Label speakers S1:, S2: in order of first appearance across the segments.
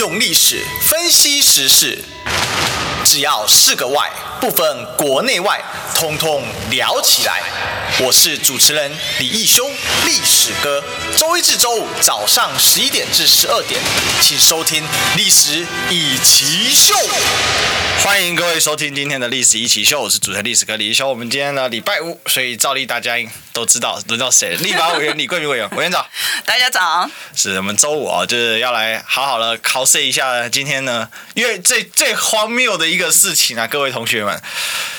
S1: 用历史分析时事，只要是个“外”，不分国内外，通通聊起来。我是主持人李义修，历史哥。周一至周五早上十一点至十二点，请收听《历史一奇秀》。欢迎各位收听今天的《历史一奇秀》，我是主持人历史哥李义修。我们今天呢礼拜五，所以照例大家都知道轮到谁了？立法委员李贵明委员，委员长。
S2: 大家早。
S1: 是我们周五啊，就是要来好好的考试一下今天呢，因为最最荒谬的一个事情啊，各位同学们，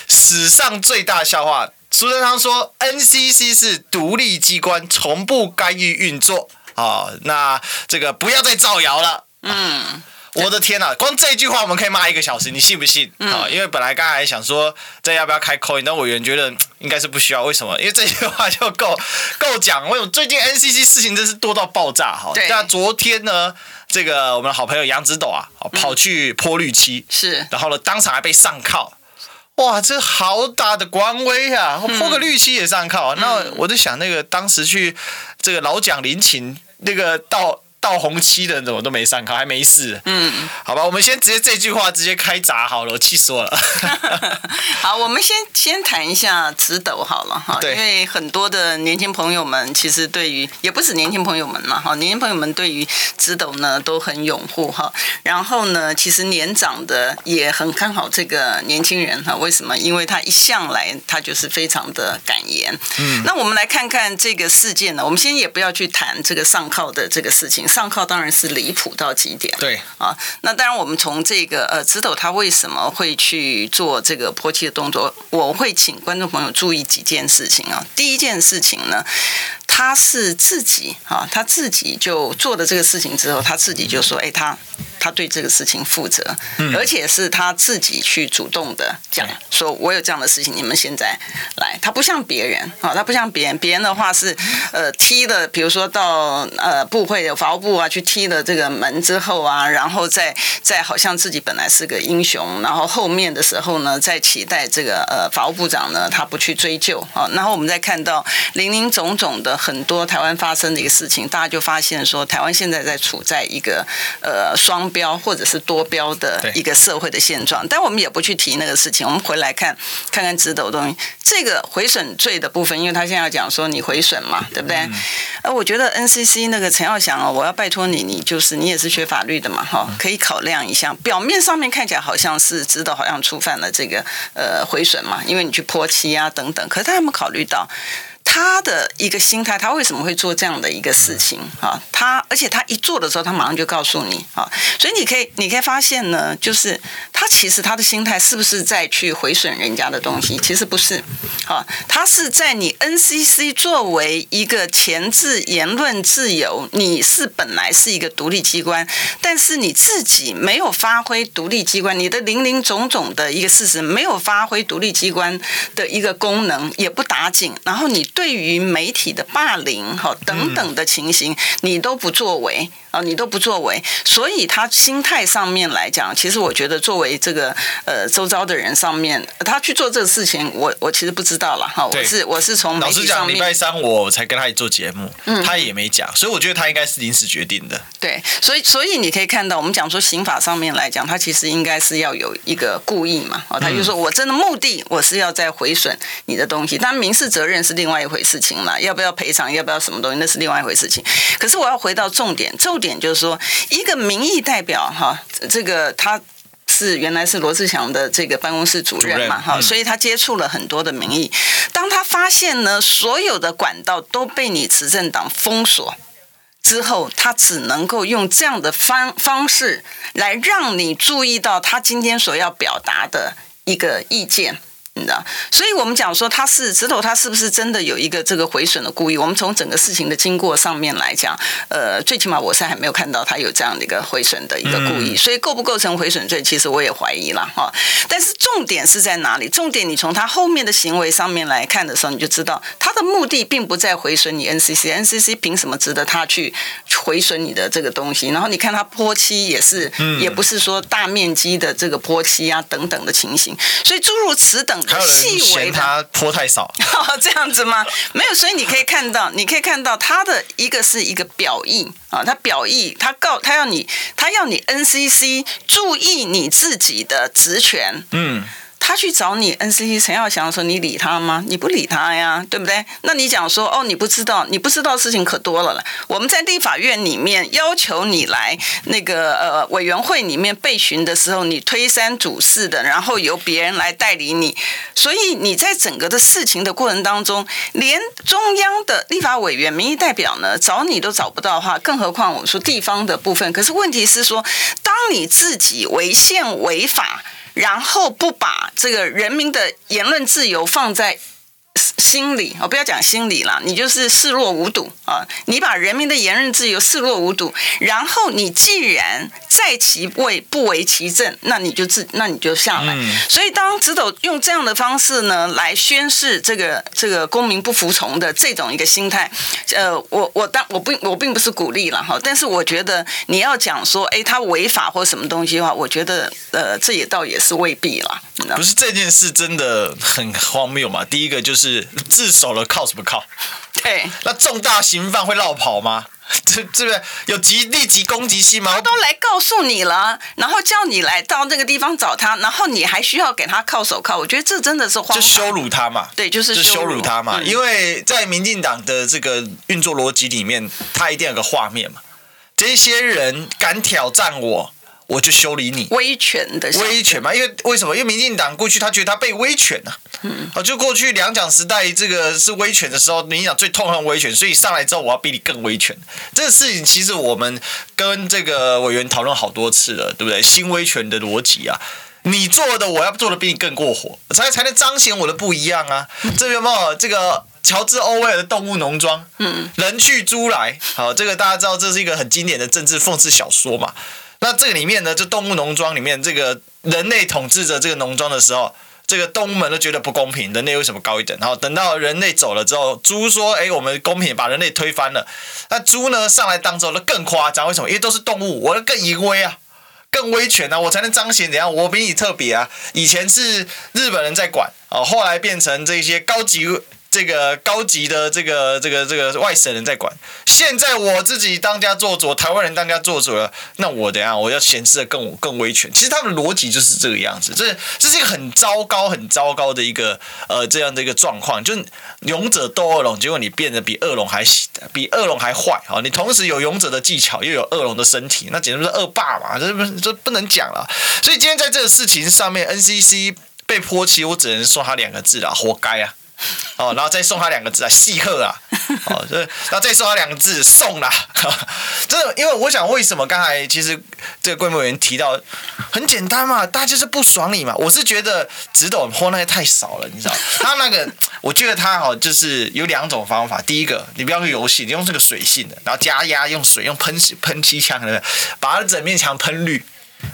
S1: 史上最大笑话。苏贞昌说：“NCC 是独立机关，从不干预运作。哦”那这个不要再造谣了。嗯，我的天哪，光这句话我们可以骂一个小时，你信不信？啊、嗯，因为本来刚才想说这要不要开 call，但委员觉得应该是不需要。为什么？因为这句话就够够讲。为什么最近 NCC 事情真是多到爆炸？哈，那昨天呢，这个我们的好朋友杨子斗啊，跑去泼绿漆，是，然后呢，当场还被上铐。哇，这好大的官威、啊！我泼个绿漆也上铐，嗯、那我就想，那个当时去这个老蒋陵寝那个到。倒红期的人怎么都没上铐，还没事。嗯，好吧，我们先直接这句话直接开闸好了，我气死我了。
S2: 好，我们先先谈一下直斗好了哈，对因为很多的年轻朋友们其实对于也不止年轻朋友们嘛哈，年轻朋友们对于直斗呢都很拥护哈。然后呢，其实年长的也很看好这个年轻人哈。为什么？因为他一向来他就是非常的敢言。嗯，那我们来看看这个事件呢，我们先也不要去谈这个上靠的这个事情。上靠当然是离谱到极点。对啊，那当然我们从这个呃，直斗他为什么会去做这个泼漆的动作？我会请观众朋友注意几件事情啊。第一件事情呢，他是自己啊，他自己就做了这个事情之后，他自己就说：“哎，他。”他对这个事情负责，而且是他自己去主动的讲，说我有这样的事情，你们现在来。他不像别人啊，他不像别人，别人的话是呃踢了，比如说到呃部会有法务部啊去踢了这个门之后啊，然后再再好像自己本来是个英雄，然后后面的时候呢，再期待这个呃法务部长呢他不去追究啊，然后我们再看到林林总总的很多台湾发生的一个事情，大家就发现说台湾现在在处在一个呃双。标或者是多标的一个社会的现状，但我们也不去提那个事情。我们回来看看看直斗的东西，这个毁损罪的部分，因为他现在要讲说你毁损嘛，对不对？呃，我觉得 NCC 那个陈耀祥哦，我要拜托你，你就是你也是学法律的嘛，哈，可以考量一下。表面上面看起来好像是直斗好像触犯了这个呃毁损嘛，因为你去泼漆啊等等，可是他有没有考虑到？他的一个心态，他为什么会做这样的一个事情啊？他而且他一做的时候，他马上就告诉你啊，所以你可以你可以发现呢，就是他其实他的心态是不是在去毁损人家的东西？其实不是，啊，他是在你 NCC 作为一个前置言论自由，你是本来是一个独立机关，但是你自己没有发挥独立机关，你的零零总总的一个事实没有发挥独立机关的一个功能，也不打紧，然后你。对于媒体的霸凌哈等等的情形，你都不作为。啊，你都不作为，所以他心态上面来讲，其实我觉得作为这个呃周遭的人上面，他去做这个事情，我我其实不知道了哈。对我是我是从
S1: 老实讲，礼拜三我才跟他一做节目，嗯，他也没讲，所以我觉得他应该是临时决定的。
S2: 对，所以所以你可以看到，我们讲说刑法上面来讲，他其实应该是要有一个故意嘛。哦，他就说我真的目的，我是要在毁损你的东西，当然民事责任是另外一回事情了，要不要赔偿，要不要什么东西，那是另外一回事情。可是我要回到重点，重。点就是说，一个民意代表哈，这个他是原来是罗志祥的这个办公室主任嘛哈，所以他接触了很多的民意。当他发现呢，所有的管道都被你执政党封锁之后，他只能够用这样的方方式来让你注意到他今天所要表达的一个意见。你知道，所以我们讲说他是直头，他是不是真的有一个这个毁损的故意？我们从整个事情的经过上面来讲，呃，最起码我是还没有看到他有这样的一个毁损的一个故意，所以构不构成毁损罪，其实我也怀疑了哈。但是重点是在哪里？重点你从他后面的行为上面来看的时候，你就知道他的目的并不在毁损你 NCC，NCC 凭什么值得他去毁损你的这个东西？然后你看他泼漆也是，也不是说大面积的这个泼漆啊等等的情形，所以诸如此等。的细微的，
S1: 他泼太少，
S2: 这样子吗？没有，所以你可以看到，你可以看到他的一个是一个表意啊，他表意，他告他要你，他要你 NCC 注意你自己的职权，嗯。他去找你 NCC 陈耀祥说：“你理他吗？你不理他呀，对不对？那你讲说哦，你不知道，你不知道事情可多了了。我们在立法院里面要求你来那个呃委员会里面备询的时候，你推三阻四的，然后由别人来代理你。所以你在整个的事情的过程当中，连中央的立法委员、民意代表呢找你都找不到话，更何况我们说地方的部分。可是问题是说，当你自己违宪违法。”然后不把这个人民的言论自由放在心理，我不要讲心理了，你就是视若无睹啊！你把人民的言论自由视若无睹，然后你既然在其位不为其政，那你就自那你就下来。嗯、所以当直斗用这样的方式呢来宣示这个这个公民不服从的这种一个心态，呃，我我当我并我并不是鼓励了哈，但是我觉得你要讲说，哎，他违法或什么东西的话，我觉得呃，这也倒也是未必了。
S1: 不是这件事真的很荒谬嘛？第一个就是。是自首了，靠什么靠？
S2: 对，
S1: 那重大刑犯会绕跑吗？这这个有极立即攻击性吗？
S2: 他都来告诉你了，然后叫你来到那个地方找他，然后你还需要给他铐手铐？我觉得这真的是荒，
S1: 就羞辱他嘛。
S2: 对，就是羞辱，
S1: 羞辱他嘛。嗯、因为在民进党的这个运作逻辑里面，他一定有个画面嘛。这些人敢挑战我。我就修理你，
S2: 威权的
S1: 威权嘛？因为为什么？因为民进党过去他觉得他被威权啊，嗯，就过去两蒋时代这个是威权的时候，民进党最痛恨威权，所以上来之后我要比你更威权。这个事情其实我们跟这个委员讨论好多次了，对不对？新威权的逻辑啊，你做的我要做的比你更过火，才才能彰显我的不一样啊。这边有没有这个乔治·欧威尔的《动物农庄》？嗯，人去猪来，好，这个大家知道这是一个很经典的政治讽刺小说嘛。那这个里面呢，就动物农庄里面，这个人类统治着这个农庄的时候，这个动物们都觉得不公平，人类为什么高一等？然后等到人类走了之后，猪说：“哎，我们公平，把人类推翻了。”那猪呢上来当之后，更夸张，为什么？因为都是动物，我更淫威啊，更威权啊，我才能彰显怎样？我比你特别啊！以前是日本人在管哦，后来变成这些高级。这个高级的这个这个这个外省人在管，现在我自己当家做主，台湾人当家做主了，那我等下我要显示的更更威权。其实他们的逻辑就是这个样子，这这是一个很糟糕很糟糕的一个呃这样的一个状况，就是勇者斗恶龙，结果你变得比恶龙还比恶龙还坏啊！你同时有勇者的技巧，又有恶龙的身体，那简直是恶霸嘛！这不这不能讲了。所以今天在这个事情上面，NCC 被泼漆，我只能说他两个字了，活该啊！哦，然后再送他两个字啊，细贺啊，哦，然后再送他两个字，送啦。这 因为我想，为什么刚才其实这个贵委员提到很简单嘛，大家就是不爽你嘛。我是觉得直斗泼那些太少了，你知道？他那个，我觉得他好就是有两种方法。第一个，你不要用游戏，你用这个水性的，然后加压用水，用喷喷漆枪的，把他整面墙喷绿，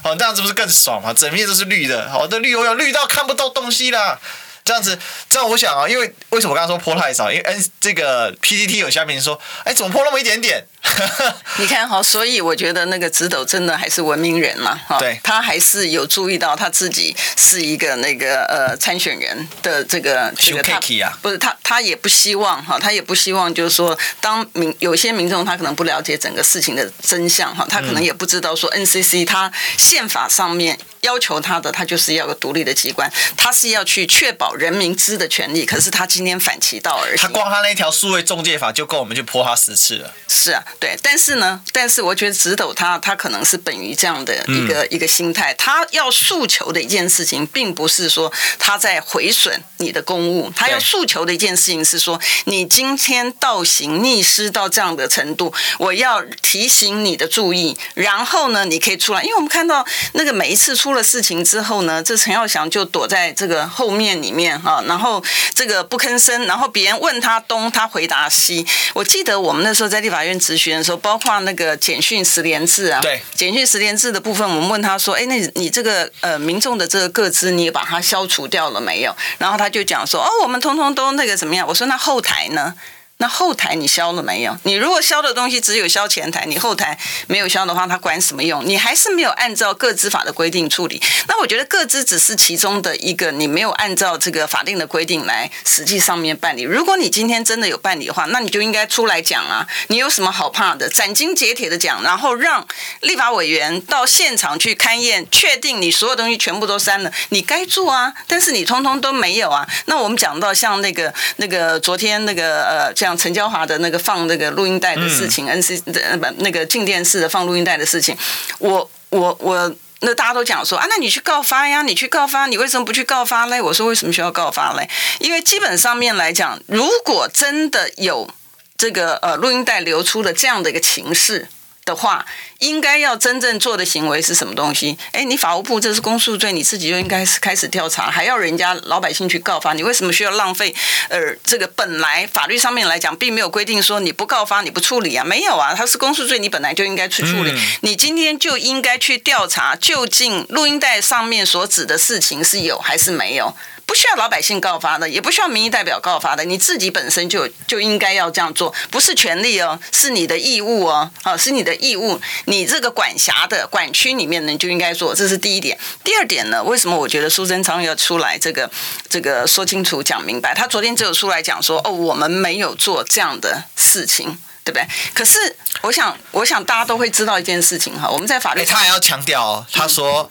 S1: 哦，这样子不是更爽吗？整面都是绿的，好，这绿油油绿到看不到东西啦。这样子，这样我想啊，因为为什么我刚刚说泼太少？因为 N 这个 PPT 有下面说，哎，怎么泼那么一点点？
S2: 你看哈，所以我觉得那个直斗真的还是文明人嘛，哈，对，他还是有注意到他自己是一个那个呃参选人的这个这个他不是他他也不希望哈，他也不希望就是说，当民有些民众他可能不了解整个事情的真相哈，他可能也不知道说 NCC 他宪法上面要求他的，他就是要个独立的机关，他是要去确保人民知的权利，可是他今天反其道而行，
S1: 他光他那条数位中介法就够我们去泼他十次了，
S2: 是啊。对，但是呢，但是我觉得直斗他他可能是本于这样的一个、嗯、一个心态，他要诉求的一件事情，并不是说他在毁损你的公务，他要诉求的一件事情是说，你今天倒行逆施到这样的程度，我要提醒你的注意，然后呢，你可以出来，因为我们看到那个每一次出了事情之后呢，这陈耀祥就躲在这个后面里面哈，然后这个不吭声，然后别人问他东，他回答西。我记得我们那时候在立法院质询。的时候，包括那个简讯十连制啊，
S1: 对，
S2: 简讯十连制的部分，我们问他说：“哎，那你这个呃民众的这个个资，你把它消除掉了没有？”然后他就讲说：“哦，我们通通都那个怎么样？”我说：“那后台呢？那后台你销了没有？你如果销的东西只有销前台，你后台没有销的话，它管什么用？你还是没有按照个资法的规定处理。那我觉得个资只是其中的一个，你没有按照这个法定的规定来实际上面办理。如果你今天真的有办理的话，那你就应该出来讲啊！你有什么好怕的？斩钉截铁的讲，然后让立法委员到现场去勘验，确定你所有东西全部都删了，你该做啊！但是你通通都没有啊！那我们讲到像那个那个昨天那个呃。像陈娇华的那个放那个录音带的事情，N C 的不那个静电视的放录音带的事情，我我我那大家都讲说啊，那你去告发呀，你去告发，你为什么不去告发嘞？我说为什么需要告发嘞？因为基本上面来讲，如果真的有这个呃录音带流出的这样的一个情势的话。应该要真正做的行为是什么东西？哎，你法务部这是公诉罪，你自己就应该是开始调查，还要人家老百姓去告发，你为什么需要浪费？呃，这个本来法律上面来讲，并没有规定说你不告发你不处理啊，没有啊，它是公诉罪，你本来就应该去处理，你今天就应该去调查，究竟录音带上面所指的事情是有还是没有？不需要老百姓告发的，也不需要民意代表告发的，你自己本身就就应该要这样做，不是权利哦，是你的义务哦，啊，是你的义务。你这个管辖的管区里面呢，就应该做，这是第一点。第二点呢，为什么我觉得苏贞昌要出来这个这个说清楚、讲明白？他昨天只有出来讲说，哦，我们没有做这样的事情，对不对？可是我想，我想大家都会知道一件事情哈，我们在法律，
S1: 他还要强调哦，他说。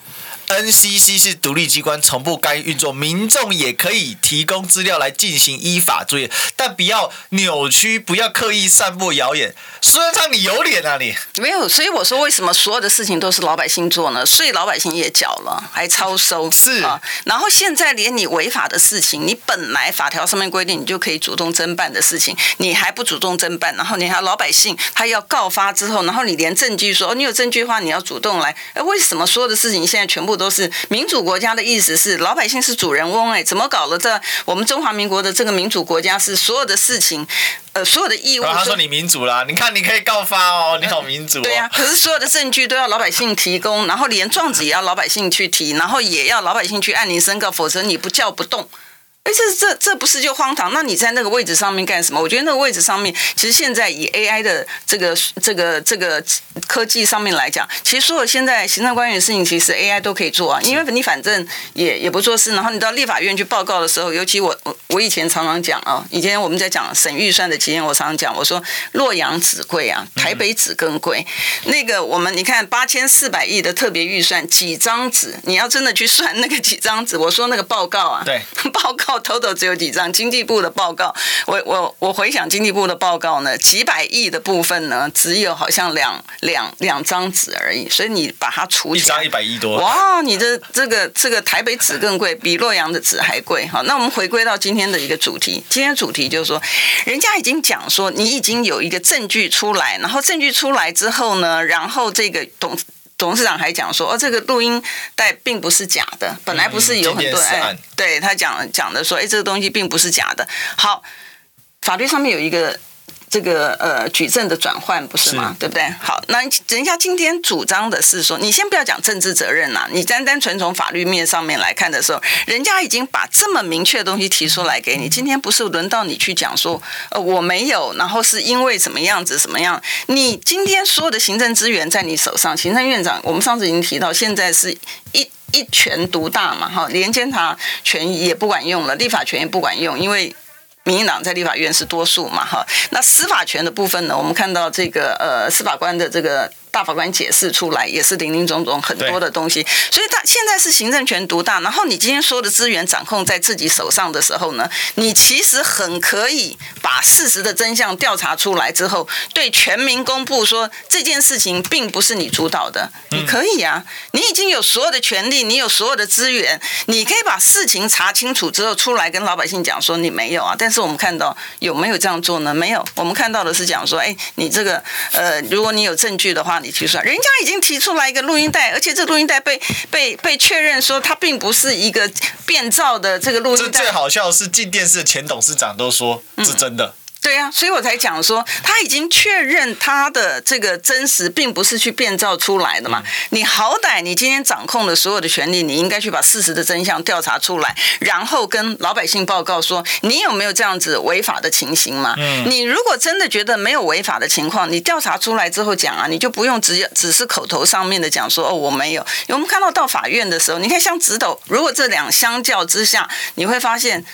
S1: NCC 是独立机关，从不干预运作，民众也可以提供资料来进行依法作业，但不要扭曲，不要刻意散布谣言。苏贞昌，你有脸啊你？
S2: 没有，所以我说为什么所有的事情都是老百姓做呢？所以老百姓也缴了，还超收，
S1: 是啊。
S2: 然后现在连你违法的事情，你本来法条上面规定你就可以主动侦办的事情，你还不主动侦办，然后你还老百姓他要告发之后，然后你连证据说，哦，你有证据的话，你要主动来。哎，为什么所有的事情现在全部？都是民主国家的意思是老百姓是主人翁哎，怎么搞了？这我们中华民国的这个民主国家是所有的事情，呃，所有的义务。
S1: 他说你民主啦，你看你可以告发哦，你好民主哦。
S2: 对呀，可是所有的证据都要老百姓提供，然后连状子也要老百姓去提，然后也要老百姓去按铃申告，否则你不叫不动。哎，这这这不是就荒唐？那你在那个位置上面干什么？我觉得那个位置上面，其实现在以 AI 的这个这个这个科技上面来讲，其实所有现在行政官员的事情，其实 AI 都可以做啊。因为你反正也也不做事，然后你到立法院去报告的时候，尤其我我我以前常常讲啊，以前我们在讲省预算的期间，我常常讲，我说洛阳纸贵啊，台北纸更贵。嗯、那个我们你看八千四百亿的特别预算，几张纸？你要真的去算那个几张纸，我说那个报告啊，
S1: 对，
S2: 报告。头头只有几张经济部的报告，我我我回想经济部的报告呢，几百亿的部分呢，只有好像两两两张纸而已，所以你把它除，
S1: 一张一百亿多，
S2: 哇，你的这个这个台北纸更贵，比洛阳的纸还贵。好，那我们回归到今天的一个主题，今天主题就是说，人家已经讲说你已经有一个证据出来，然后证据出来之后呢，然后这个董。董事长还讲说，哦，这个录音带并不是假的，本来不是有很多哎，对他讲讲的说，哎，这个东西并不是假的。好，法律上面有一个。这个呃举证的转换不是吗？是对不对？好，那人家今天主张的是说，你先不要讲政治责任呐，你单单纯从法律面上面来看的时候，人家已经把这么明确的东西提出来给你，今天不是轮到你去讲说，呃，我没有，然后是因为什么样子什么样？你今天所有的行政资源在你手上，行政院长，我们上次已经提到，现在是一一权独大嘛，哈，连监察权也不管用了，立法权也不管用，因为。民进党在立法院是多数嘛，哈，那司法权的部分呢？我们看到这个呃，司法官的这个。大法官解释出来也是林林总总很多的东西，所以他现在是行政权独大。然后你今天说的资源掌控在自己手上的时候呢，你其实很可以把事实的真相调查出来之后，对全民公布说这件事情并不是你主导的。你可以啊，你已经有所有的权利，你有所有的资源，你可以把事情查清楚之后出来跟老百姓讲说你没有啊。但是我们看到有没有这样做呢？没有。我们看到的是讲说，哎，你这个呃，如果你有证据的话。提出来，人家已经提出来一个录音带，而且这录音带被被被确认说它并不是一个变造的这个录音带。
S1: 这最好笑的是，进电视的前董事长都说是真的。
S2: 对啊，所以我才讲说，他已经确认他的这个真实，并不是去变造出来的嘛。嗯、你好歹你今天掌控了所有的权利，你应该去把事实的真相调查出来，然后跟老百姓报告说，你有没有这样子违法的情形嘛？嗯、你如果真的觉得没有违法的情况，你调查出来之后讲啊，你就不用只只是口头上面的讲说哦，我没有。因为我们看到到法院的时候，你看像直斗，如果这两相较之下，你会发现。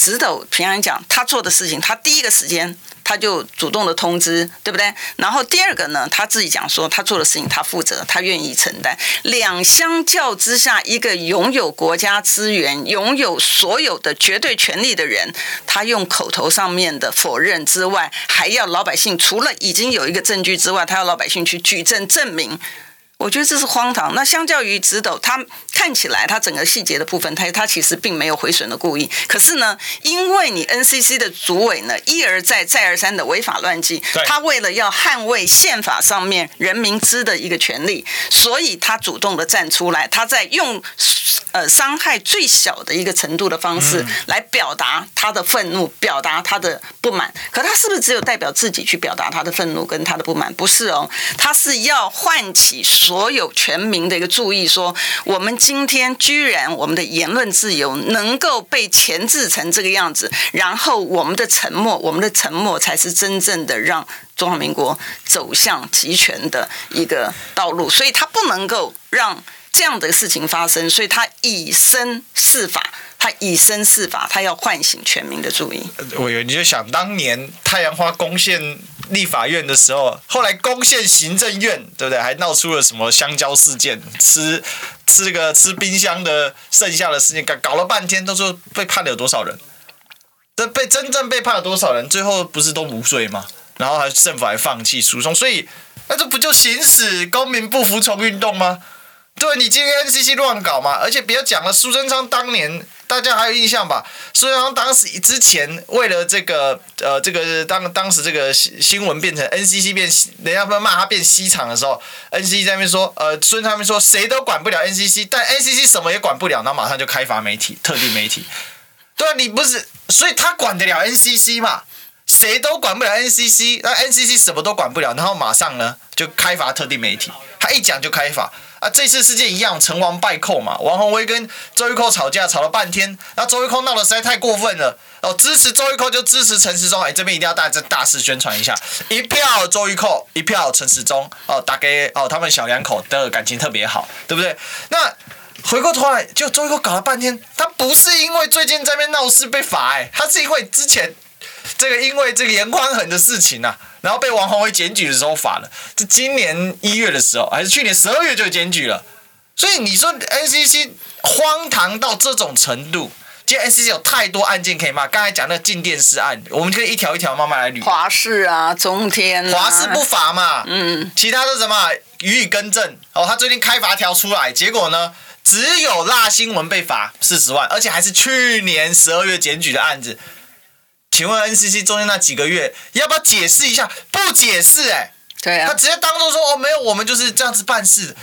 S2: 直斗平安讲，他做的事情，他第一个时间他就主动的通知，对不对？然后第二个呢，他自己讲说，他做的事情他负责，他愿意承担。两相较之下，一个拥有国家资源、拥有所有的绝对权力的人，他用口头上面的否认之外，还要老百姓除了已经有一个证据之外，他要老百姓去举证证明。我觉得这是荒唐。那相较于直斗，他看起来他整个细节的部分，他他其实并没有毁损的故意。可是呢，因为你 NCC 的主委呢一而再再而三的违法乱纪，他为了要捍卫宪法上面人民知的一个权利，所以他主动的站出来，他在用呃伤害最小的一个程度的方式来表达他的愤怒，表达他的不满。可他是不是只有代表自己去表达他的愤怒跟他的不满？不是哦，他是要唤起。所有全民的一个注意，说我们今天居然我们的言论自由能够被钳制成这个样子，然后我们的沉默，我们的沉默才是真正的让中华民国走向集权的一个道路，所以他不能够让这样的事情发生，所以他以身试法。他以身试法，他要唤醒全民的注意。
S1: 我以为你就想当年太阳花攻陷立法院的时候，后来攻陷行政院，对不对？还闹出了什么香蕉事件，吃吃个吃冰箱的剩下的事件，搞搞了半天，都说被判了有多少人？这被真正被判了多少人？最后不是都无罪吗？然后还政府还放弃诉讼，所以那这不就行使公民不服从运动吗？对，你今天 NCC 乱搞嘛？而且别讲了，苏贞昌当年。大家还有印象吧？苏贞昌当时之前为了这个呃，这个当当时这个新新闻变成 NCC 变，人家不骂他变西厂的时候，NCC 在那边说，呃，苏贞昌说谁都管不了 NCC，但 NCC 什么也管不了，然后马上就开罚媒体，特定媒体。对啊，你不是，所以他管得了 NCC 嘛？谁都管不了 NCC，那 NCC 什么都管不了，然后马上呢就开罚特定媒体，他一讲就开罚。啊，这次事件一样，成王败寇嘛。王鸿薇跟周玉蔻吵架，吵了半天，那周玉蔻闹得实在太过分了。哦，支持周玉蔻就支持陈时中，哎，这边一定要大这大肆宣传一下，一票周玉蔻，一票陈时中，哦，打给哦，他们小两口的感情特别好，对不对？那回过头来，就周玉蔻搞了半天，他不是因为最近在那边闹事被罚，哎，他是因为之前。这个因为这个颜宽恒的事情呐、啊，然后被王宏威检举的时候罚了。这今年一月的时候，还是去年十二月就检举了。所以你说 NCC 荒唐到这种程度，今天 NCC 有太多案件可以骂。刚才讲那个静电视案，我们可以一条一条慢慢来捋。
S2: 华视啊，中天、啊。
S1: 华视不罚嘛？嗯。其他的什么予以更正。哦，他最近开罚条出来，结果呢，只有辣新闻被罚四十万，而且还是去年十二月检举的案子。请问 NCC 中间那几个月要不要解释一下？不解释哎、欸，
S2: 对啊，
S1: 他直接当做说哦没有，我们就是这样子办事。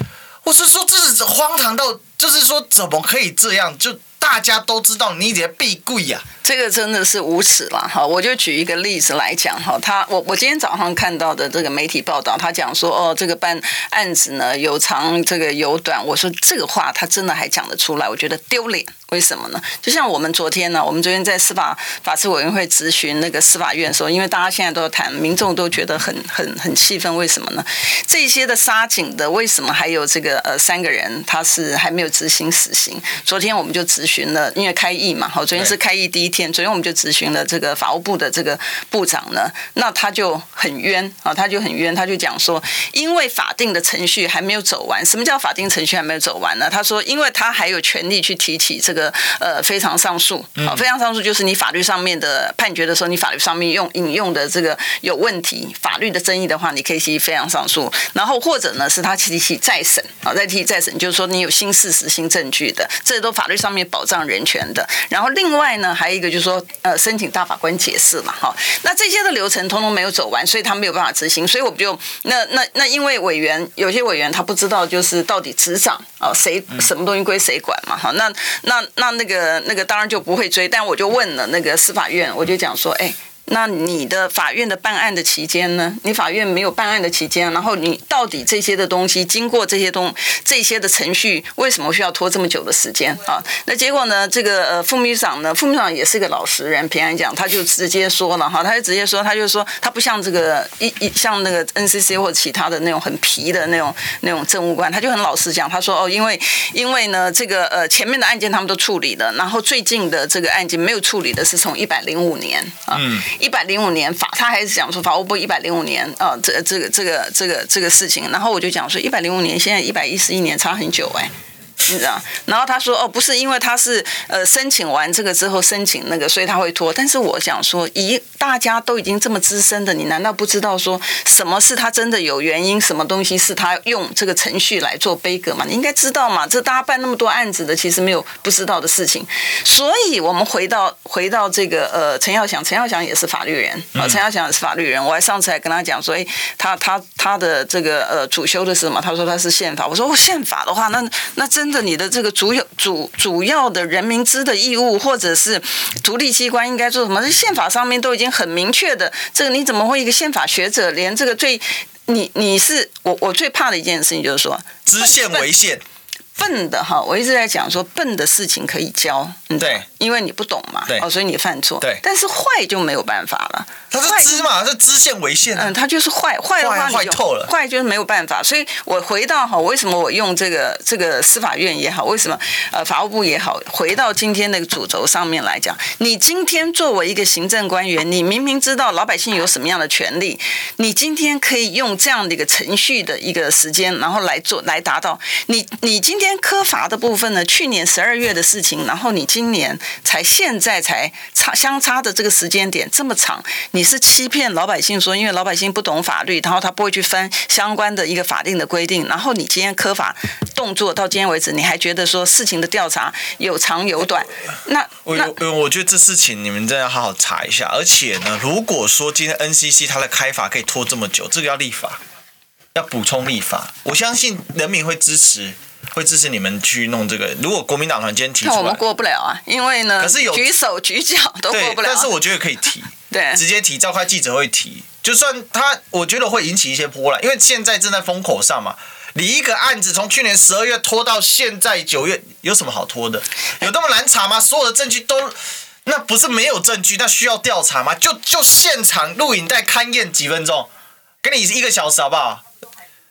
S1: 我是说这是荒唐到，就是说怎么可以这样？就大家都知道你得避贵呀。
S2: 这个真的是无耻了哈！我就举一个例子来讲哈，他我我今天早上看到的这个媒体报道，他讲说哦，这个办案子呢有长这个有短，我说这个话他真的还讲得出来，我觉得丢脸。为什么呢？就像我们昨天呢，我们昨天在司法法制委员会咨询那个司法院的时候，因为大家现在都要谈，民众都觉得很很很气愤，为什么呢？这些的杀警的为什么还有这个呃三个人他是还没有执行死刑？昨天我们就咨询了，因为开议嘛，好，昨天是开议第一天，昨天我们就咨询了这个法务部的这个部长呢，那他就很冤啊，他就很冤，他就讲说，因为法定的程序还没有走完，什么叫法定程序还没有走完呢？他说，因为他还有权利去提起这个。个呃，非常上诉，好，非常上诉就是你法律上面的判决的时候，你法律上面用引用的这个有问题，法律的争议的话，你可以提非常上诉，然后或者呢是他提起再审，啊，再提起再审，就是说你有新事实、新证据的，这都法律上面保障人权的。然后另外呢，还有一个就是说，呃，申请大法官解释嘛，哈，那这些的流程通通没有走完，所以他没有办法执行，所以我们就那那那因为委员有些委员他不知道就是到底执掌啊谁什么东西归谁管嘛，哈，那那。那那个那个当然就不会追，但我就问了那个司法院，我就讲说，哎，那你的法院的办案的期间呢？你法院没有办案的期间，然后你到底这些的东西经过这些东这些的程序，为什么需要拖这么久的时间啊？那结果呢？这个呃副秘书长呢，副秘书长也是个老实人，平安讲，他就直接说了哈，他就直接说，他就说他不像这个一一像那个 NCC 或其他的那种很皮的那种那种政务官，他就很老实讲，他说哦，因为因为呢这个呃前面的案件他们都处理了，然后最近的这个案件没有处理的是从一百零五年啊。嗯一百零五年法，他还是讲说法务部一百零五年啊，这这个这个这个这个事情，然后我就讲说一百零五年，现在一百一十一年，差很久哎。知道？然后他说：“哦，不是，因为他是呃申请完这个之后申请那个，所以他会拖。但是我想说，一大家都已经这么资深的，你难道不知道说什么是他真的有原因？什么东西是他用这个程序来做杯葛嘛？你应该知道嘛？这大家办那么多案子的，其实没有不知道的事情。所以我们回到回到这个呃陈耀祥，陈耀祥也是法律人啊，陈耀祥也是法律人。我还上次还跟他讲说，哎，他他他的这个呃主修的是什么？他说他是宪法。我说哦，宪法的话，那那真。”你的这个主要主主要的人民知的义务，或者是独立机关应该做什么？这宪法上面都已经很明确的，这个你怎么会一个宪法学者连这个最你你是我我最怕的一件事情就是说
S1: 知宪违宪。
S2: 笨的哈，我一直在讲说笨的事情可以教，
S1: 对，
S2: 因为你不懂嘛，
S1: 对，
S2: 哦，所以你犯错，
S1: 对，
S2: 但是坏就没有办法了，
S1: 它是知嘛，是知宪违宪，
S2: 嗯，它就是坏，坏的话
S1: 坏透了，
S2: 坏就是没有办法，所以我回到哈，为什么我用这个这个司法院也好，为什么呃法务部也好，回到今天那个主轴上面来讲，你今天作为一个行政官员，你明明知道老百姓有什么样的权利，你今天可以用这样的一个程序的一个时间，然后来做来达到你你今天科罚的。部分呢？去年十二月的事情，然后你今年才现在才差相差的这个时间点这么长，你是欺骗老百姓说，因为老百姓不懂法律，然后他不会去翻相关的一个法定的规定，然后你今天科法动作到今天为止，你还觉得说事情的调查有长有短？那
S1: 我我我觉得这事情你们真的要好好查一下，而且呢，如果说今天 NCC 它的开罚可以拖这么久，这个要立法，要补充立法，我相信人民会支持。会支持你们去弄这个。如果国民党团今天提出
S2: 来，我们过不了啊，因为呢，
S1: 可是有
S2: 举手举脚都过不了。
S1: 但是我觉得可以提，
S2: 对，
S1: 直接提，召开记者会提。就算他，我觉得会引起一些波澜，因为现在正在风口上嘛。你一个案子从去年十二月拖到现在九月，有什么好拖的？有那么难查吗？所有的证据都，那不是没有证据，那需要调查吗？就就现场录影带勘验几分钟，给你一个小时好不好？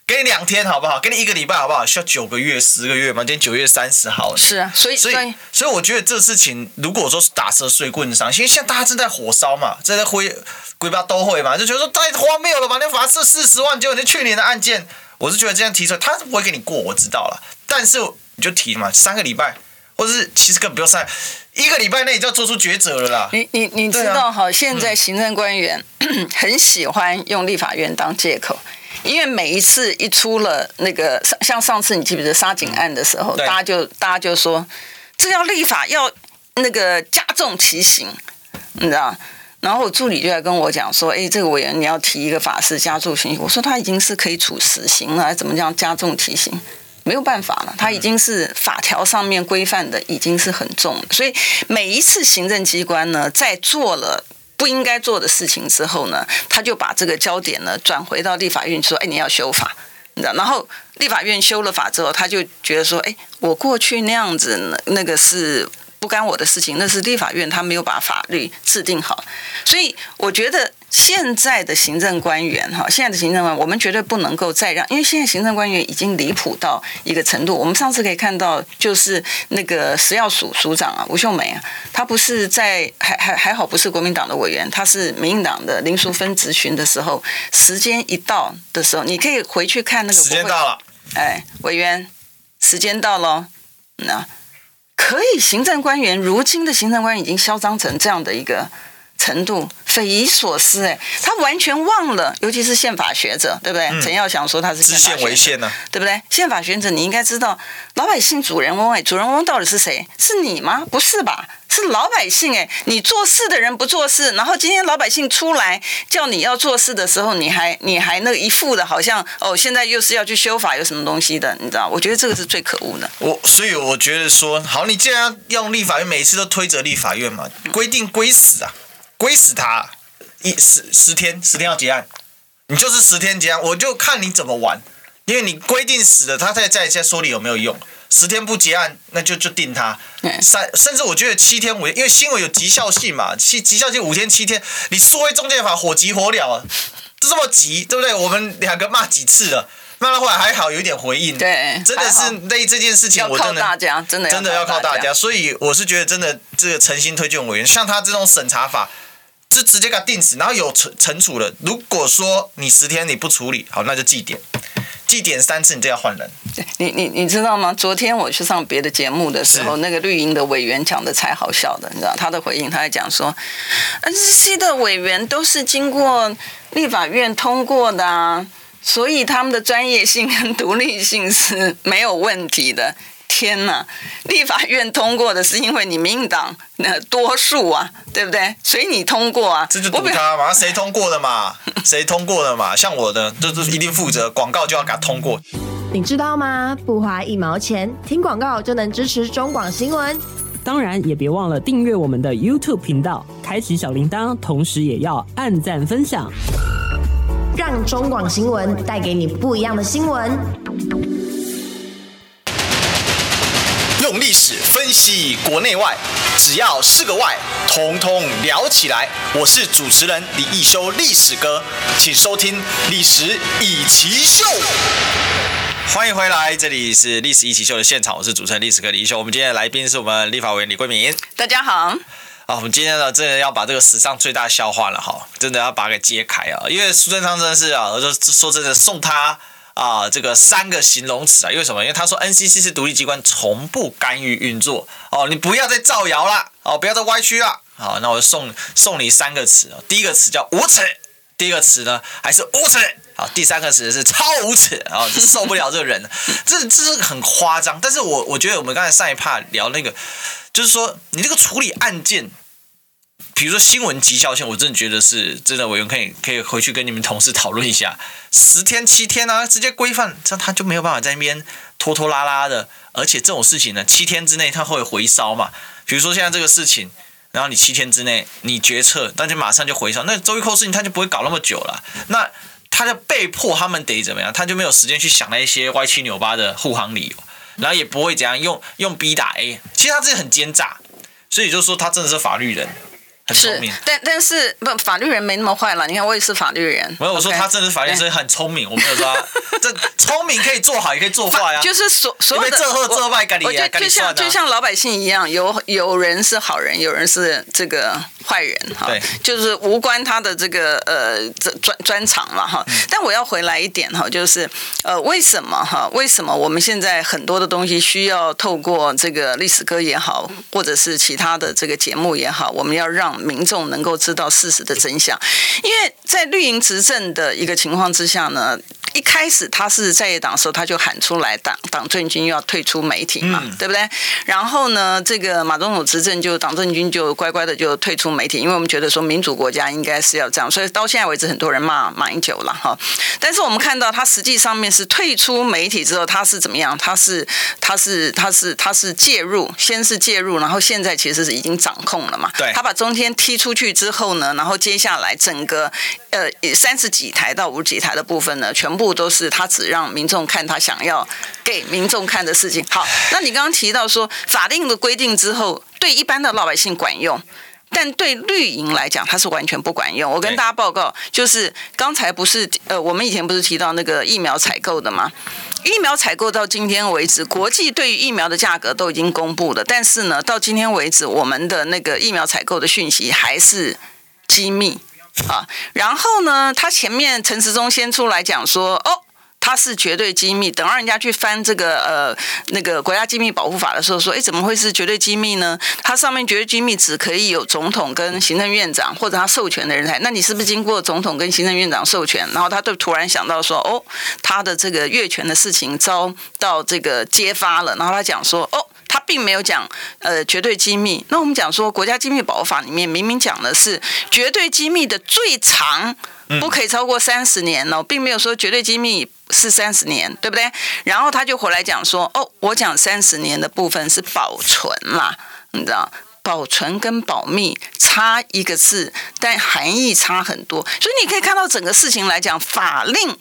S1: 给你两天好不好？给你一个礼拜好不好？需要九个月、十个月吗？今天九月三十号。
S2: 是啊，所以
S1: 所以所以我觉得这事情，如果说是打蛇随棍上，因为现在大家正在火烧嘛，正在灰鬼巴都会嘛，就觉得说太荒谬了吧？那罚是四十万，结果那去年的案件，我是觉得这样提出来，他是不会给你过，我知道了。但是你就提嘛，三个礼拜，或者是其实根本不用三，一个礼拜内就要做出抉择了啦。
S2: 你你你知道哈？现在行政官员、嗯、很喜欢用立法院当借口。因为每一次一出了那个像上次你记不记得杀警案的时候，大家就大家就说这要立法要那个加重其刑，你知道？然后我助理就在跟我讲说，哎，这个委员你要提一个法是加重刑，我说他已经是可以处死刑了，还怎么样加重提刑？没有办法了，他已经是法条上面规范的已经是很重，所以每一次行政机关呢在做了。不应该做的事情之后呢，他就把这个焦点呢转回到立法院说：“哎，你要修法，你知道？”然后立法院修了法之后，他就觉得说：“哎，我过去那样子，那个是不干我的事情，那是立法院他没有把法律制定好。”所以我觉得。现在的行政官员哈，现在的行政官员，我们绝对不能够再让，因为现在行政官员已经离谱到一个程度。我们上次可以看到，就是那个食药署署长啊，吴秀梅啊，她不是在还还还好，不是国民党的委员，她是民进党的林淑芬质询的时候，时间一到的时候，你可以回去看那个。
S1: 时间到了。
S2: 哎，委员，时间到了，那可以，行政官员如今的行政官员已经嚣张成这样的一个。程度匪夷所思哎，他完全忘了，尤其是宪法学者，对不对？陈、嗯、耀祥说他是知宪为宪呢，对不对？宪法学者你应该知道，老百姓主人翁哎，主人翁到底是谁？是你吗？不是吧？是老百姓哎，你做事的人不做事，然后今天老百姓出来叫你要做事的时候，你还你还那一副的，好像哦，现在又是要去修法，有什么东西的，你知道？我觉得这个是最可恶的。
S1: 我所以我觉得说，好，你既然要用立法院，每次都推责立法院嘛，规定归死啊。归死他！一十十天，十天要结案，你就是十天结案，我就看你怎么玩，因为你规定死了，他再再再说你有没有用。十天不结案，那就就定他三，甚至我觉得七天五，因为新闻有绩效性嘛，七绩效性五天七天，你数位中介法火急火燎啊，就，这么急，对不对？我们两个骂几次了，骂到后来还好有一点回应，
S2: 对，
S1: 真的是那这件事情，我真的
S2: 大家真的
S1: 真的要靠大家，所以我是觉得真的这个诚心推荐委员，像他这种审查法，就直接给他定死，然后有惩惩处了。如果说你十天你不处理，好，那就记点。记点三次，你就要换人。
S2: 你你你知道吗？昨天我去上别的节目的时候，那个绿营的委员讲的才好笑的，你知道他的回应，他还讲说，NCC 的委员都是经过立法院通过的啊，所以他们的专业性跟独立性是没有问题的。天呐，立法院通过的是因为你民进党那多数啊，对不对？所以你通过啊，
S1: 这就赌他嘛，谁通过的嘛？谁通过的嘛？像我的，就是一定负责广告就要给他通过。
S3: 你知道吗？不花一毛钱，听广告就能支持中广新闻。
S4: 当然也别忘了订阅我们的 YouTube 频道，开启小铃铛，同时也要按赞分享，
S3: 让中广新闻带给你不一样的新闻。
S1: 用历史分析国内外，只要是个“外”，统统聊起来。我是主持人李易修，历史哥，请收听《历史以奇秀》。欢迎回来，这里是《历史一奇秀》的现场，我是主持人历史哥李易修。我们今天的来宾是我们立法委员李桂敏。
S2: 大家好。啊，
S1: 我们今天呢，真的要把这个史上最大笑话了哈，真的要把它给揭开啊！因为苏贞昌真的是啊，我就说真的送他。啊，这个三个形容词啊，因为什么？因为他说 NCC 是独立机关，从不干预运作。哦，你不要再造谣了，哦，不要再歪曲了。好，那我就送送你三个词啊。第一个词叫无耻，第一个词呢还是无耻。好，第三个词是超无耻。然后受不了这个人，这这是很夸张。但是我我觉得我们刚才上一趴聊那个，就是说你这个处理案件。比如说新闻绩效性，我真的觉得是真的，委员可以可以回去跟你们同事讨论一下，十天七天啊，直接规范，这样他就没有办法在那边拖拖拉拉的。而且这种事情呢，七天之内他会回烧嘛。比如说现在这个事情，然后你七天之内你决策，那就马上就回烧。那周一扣事情他就不会搞那么久了，那他就被迫他们得怎么样？他就没有时间去想那些歪七扭八的护航理由，然后也不会怎样用用 B 打 A。其实他自己很奸诈，所以就说他真的是法律人。
S2: 是，但但是不，法律人没那么坏了。你看，我也是法律人。
S1: 没有，我说他真的是法律人，很聪明。我没有说他 这聪明可以做好，也可以做坏啊。
S2: 就是所所有的，
S1: 这贺这败，赶紧赶紧
S2: 就像就像老百姓一样，有有人是好人，有人是这个坏人哈。对，就是无关他的这个呃专专长嘛哈。但我要回来一点哈，就是呃为什么哈？为什么我们现在很多的东西需要透过这个历史歌也好，或者是其他的这个节目也好，我们要让民众能够知道事实的真相，因为在绿营执政的一个情况之下呢，一开始他是在野党的时候，他就喊出来党党政军要退出媒体嘛，嗯、对不对？然后呢，这个马总统执政就党政军就乖乖的就退出媒体，因为我们觉得说民主国家应该是要这样，所以到现在为止很多人骂马英九了哈。但是我们看到他实际上面是退出媒体之后，他是怎么样？他是他是他是他是介入，先是介入，然后现在其实是已经掌控了嘛。对，他把中天踢出去之后呢，然后接下来整个呃三十几台到五十几台的部分呢，全部都是他只让民众看他想要给民众看的事情。好，那你刚刚提到说法定的规定之后，对一般的老百姓管用，但对绿营来讲，它是完全不管用。我跟大家报告，就是刚才不是呃，我们以前不是提到那个疫苗采购的吗？疫苗采购到今天为止，国际对于疫苗的价格都已经公布了，但是呢，到今天为止，我们的那个疫苗采购的讯息还是机密啊。然后呢，他前面陈时中先出来讲说，哦。它是绝对机密，等到人家去翻这个呃那个国家机密保护法的时候，说，哎，怎么会是绝对机密呢？它上面绝对机密只可以有总统跟行政院长或者他授权的人才。那你是不是经过总统跟行政院长授权？然后他就突然想到说，哦，他的这个越权的事情遭到这个揭发了。然后他讲说，哦，他并没有讲呃绝对机密。那我们讲说国家机密保护法里面明明讲的是绝对机密的最长不可以超过三十年哦，并没有说绝对机密。是三十年，对不对？然后他就回来讲说：“哦，我讲三十年的部分是保存嘛，你知道？保存跟保密差一个字，但含义差很多。所以你可以看到整个事情来讲，法令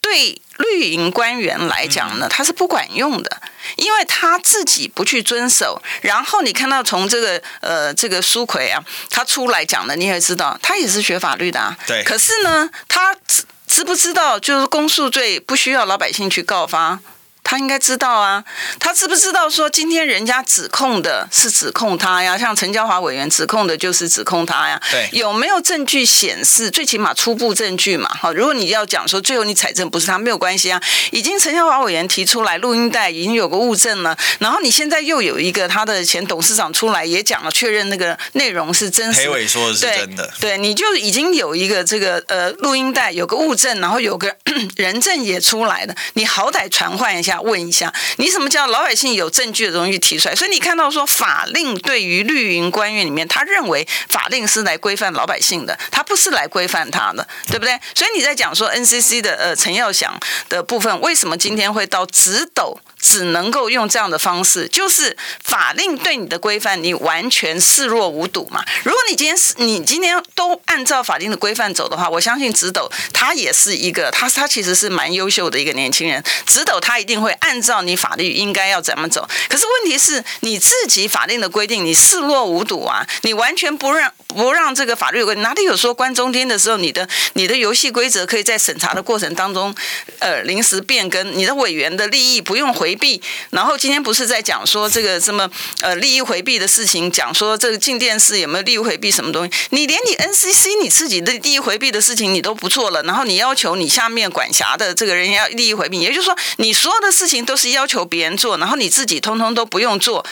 S2: 对绿营官员来讲呢，它是不管用的，因为他自己不去遵守。然后你看到从这个呃这个苏奎啊，他出来讲的，你也知道，他也是学法律的啊。
S1: 对。
S2: 可是呢，他知知不知道，就是公诉罪不需要老百姓去告发。他应该知道啊，他知不知道说今天人家指控的是指控他呀？像陈椒华委员指控的就是指控他呀。
S1: 对，
S2: 有没有证据显示？最起码初步证据嘛。好，如果你要讲说最后你采证不是他，没有关系啊。已经陈椒华委员提出来录音带已经有个物证了，然后你现在又有一个他的前董事长出来也讲了，确认那个内容是真实。
S1: 裴伟说的是真的。
S2: 对，对，你就已经有一个这个呃录音带有个物证，然后有个 人证也出来了，你好歹传唤一下。问一下，你什么叫老百姓有证据的东西提出来？所以你看到说法令对于绿营官员里面，他认为法令是来规范老百姓的，他不是来规范他的，对不对？所以你在讲说 NCC 的呃陈耀祥的部分，为什么今天会到直斗？只能够用这样的方式，就是法令对你的规范，你完全视若无睹嘛。如果你今天是你今天都按照法令的规范走的话，我相信直斗他也是一个，他他其实是蛮优秀的一个年轻人。直斗他一定会按照你法律应该要怎么走。可是问题是，你自己法令的规定你视若无睹啊，你完全不让不让这个法律有规，哪里有说关中天的时候，你的你的游戏规则可以在审查的过程当中，呃，临时变更，你的委员的利益不用回。回避，然后今天不是在讲说这个什么呃利益回避的事情，讲说这个进电视有没有利益回避什么东西？你连你 NCC 你自己的利益回避的事情你都不做了，然后你要求你下面管辖的这个人要利益回避，也就是说你所有的事情都是要求别人做，然后你自己通通都不用做。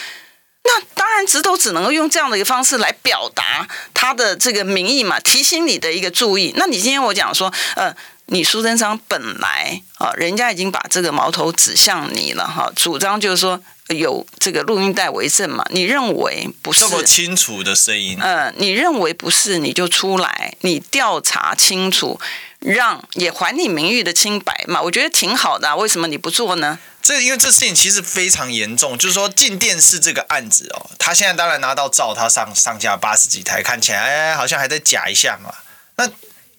S2: 那当然，直头只能够用这样的一个方式来表达他的这个民意嘛，提醒你的一个注意。那你今天我讲说，呃。你苏贞昌本来啊，人家已经把这个矛头指向你了哈，主张就是说有这个录音带为证嘛，你认为不是？这
S1: 么清楚的声音。
S2: 嗯，你认为不是，你就出来，你调查清楚，让也还你名誉的清白嘛，我觉得挺好的啊，为什么你不做呢？
S1: 这因为这事情其实非常严重，就是说进电视这个案子哦，他现在当然拿到照，他上上下八十几台，看起来哎好像还在假一下嘛。那